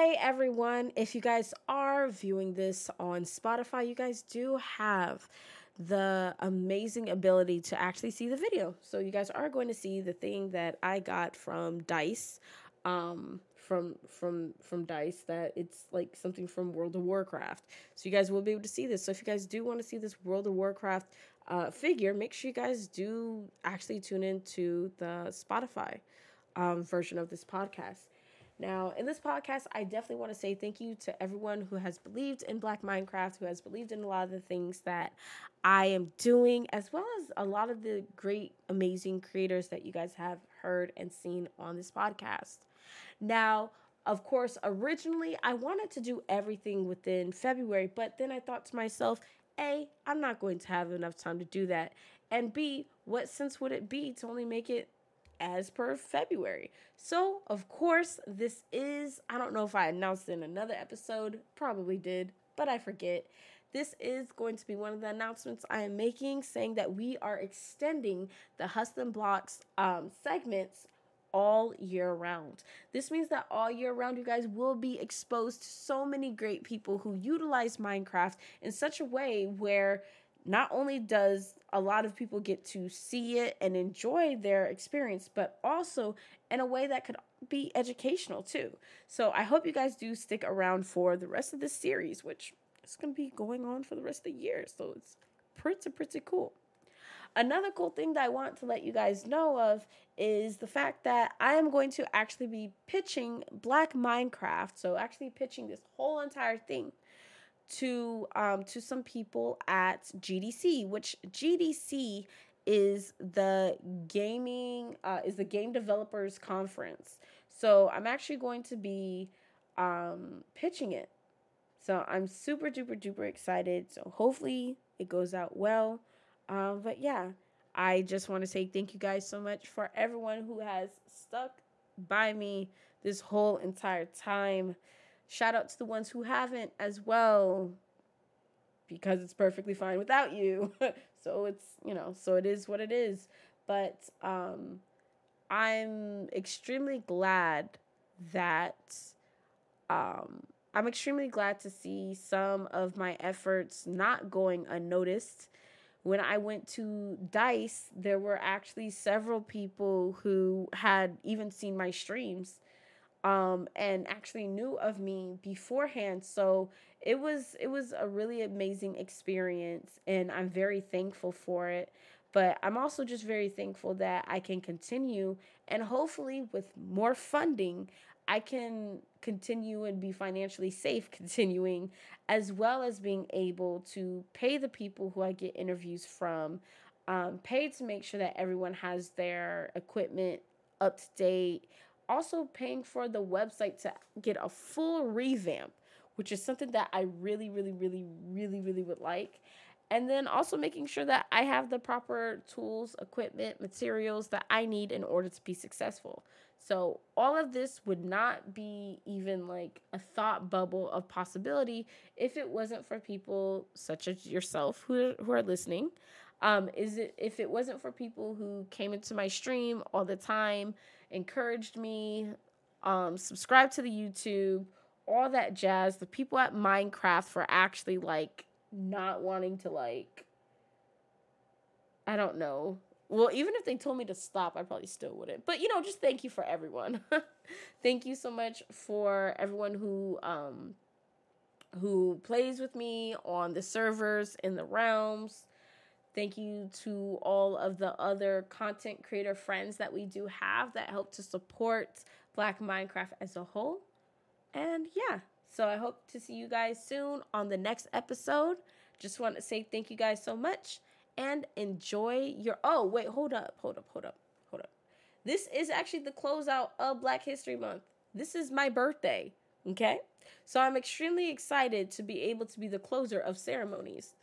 Hey everyone, if you guys are viewing this on Spotify, you guys do have the amazing ability to actually see the video. So you guys are going to see the thing that I got from Dice um from from from Dice that it's like something from World of Warcraft. So you guys will be able to see this. So if you guys do want to see this World of Warcraft uh, figure, make sure you guys do actually tune into the Spotify um, version of this podcast. Now, in this podcast, I definitely want to say thank you to everyone who has believed in Black Minecraft, who has believed in a lot of the things that I am doing, as well as a lot of the great, amazing creators that you guys have heard and seen on this podcast. Now, of course, originally I wanted to do everything within February, but then I thought to myself, A, I'm not going to have enough time to do that. And B, what sense would it be to only make it as per February. So, of course, this is, I don't know if I announced in another episode, probably did, but I forget. This is going to be one of the announcements I am making saying that we are extending the Hustle Blocks um, segments all year round. This means that all year round, you guys will be exposed to so many great people who utilize Minecraft in such a way where not only does a lot of people get to see it and enjoy their experience, but also in a way that could be educational too. So I hope you guys do stick around for the rest of this series, which is going to be going on for the rest of the year. So it's pretty, pretty cool. Another cool thing that I want to let you guys know of is the fact that I am going to actually be pitching Black Minecraft. So, actually, pitching this whole entire thing to um, to some people at GDC, which GDC is the gaming uh, is the game developers conference. So I'm actually going to be um, pitching it. So I'm super duper duper excited. So hopefully it goes out well. Um, but yeah, I just want to say thank you guys so much for everyone who has stuck by me this whole entire time. Shout out to the ones who haven't as well, because it's perfectly fine without you. so it's, you know, so it is what it is. But um, I'm extremely glad that um, I'm extremely glad to see some of my efforts not going unnoticed. When I went to Dice, there were actually several people who had even seen my streams um, and actually knew of me beforehand. So it was it was a really amazing experience, and I'm very thankful for it. But I'm also just very thankful that I can continue, and hopefully with more funding, I can continue and be financially safe continuing, as well as being able to pay the people who I get interviews from, um, pay to make sure that everyone has their equipment up to date also paying for the website to get a full revamp, which is something that I really, really, really, really, really would like. And then also making sure that I have the proper tools, equipment, materials that I need in order to be successful. So, all of this would not be even like a thought bubble of possibility if it wasn't for people such as yourself who, who are listening. Um, is it if it wasn't for people who came into my stream all the time, encouraged me, um, subscribe to the YouTube, all that jazz. The people at Minecraft for actually like not wanting to like I don't know. Well, even if they told me to stop, I probably still wouldn't. But you know, just thank you for everyone. thank you so much for everyone who um who plays with me on the servers in the realms. Thank you to all of the other content creator friends that we do have that help to support Black Minecraft as a whole. And yeah, so I hope to see you guys soon on the next episode. Just want to say thank you guys so much and enjoy your. Oh, wait, hold up, hold up, hold up, hold up. This is actually the closeout of Black History Month. This is my birthday, okay? So I'm extremely excited to be able to be the closer of ceremonies.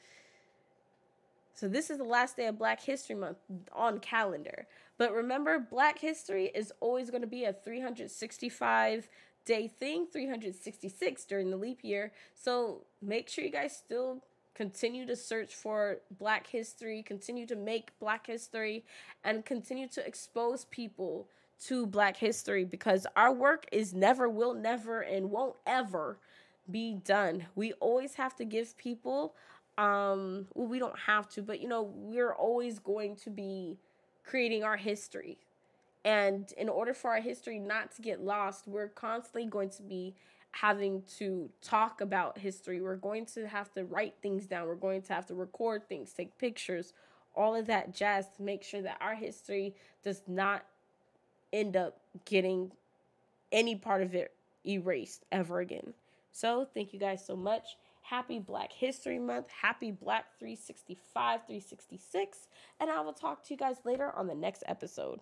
So this is the last day of Black History Month on calendar. But remember, Black History is always going to be a 365 day thing, 366 during the leap year. So make sure you guys still continue to search for Black history, continue to make Black history, and continue to expose people to Black history because our work is never, will never, and won't ever be done. We always have to give people, um, well, we don't have to, but you know, we're always going to be creating our history. And in order for our history not to get lost, we're constantly going to be having to talk about history. We're going to have to write things down. We're going to have to record things, take pictures, all of that jazz to make sure that our history does not end up getting any part of it erased ever again. So, thank you guys so much. Happy Black History Month. Happy Black 365, 366. And I will talk to you guys later on the next episode.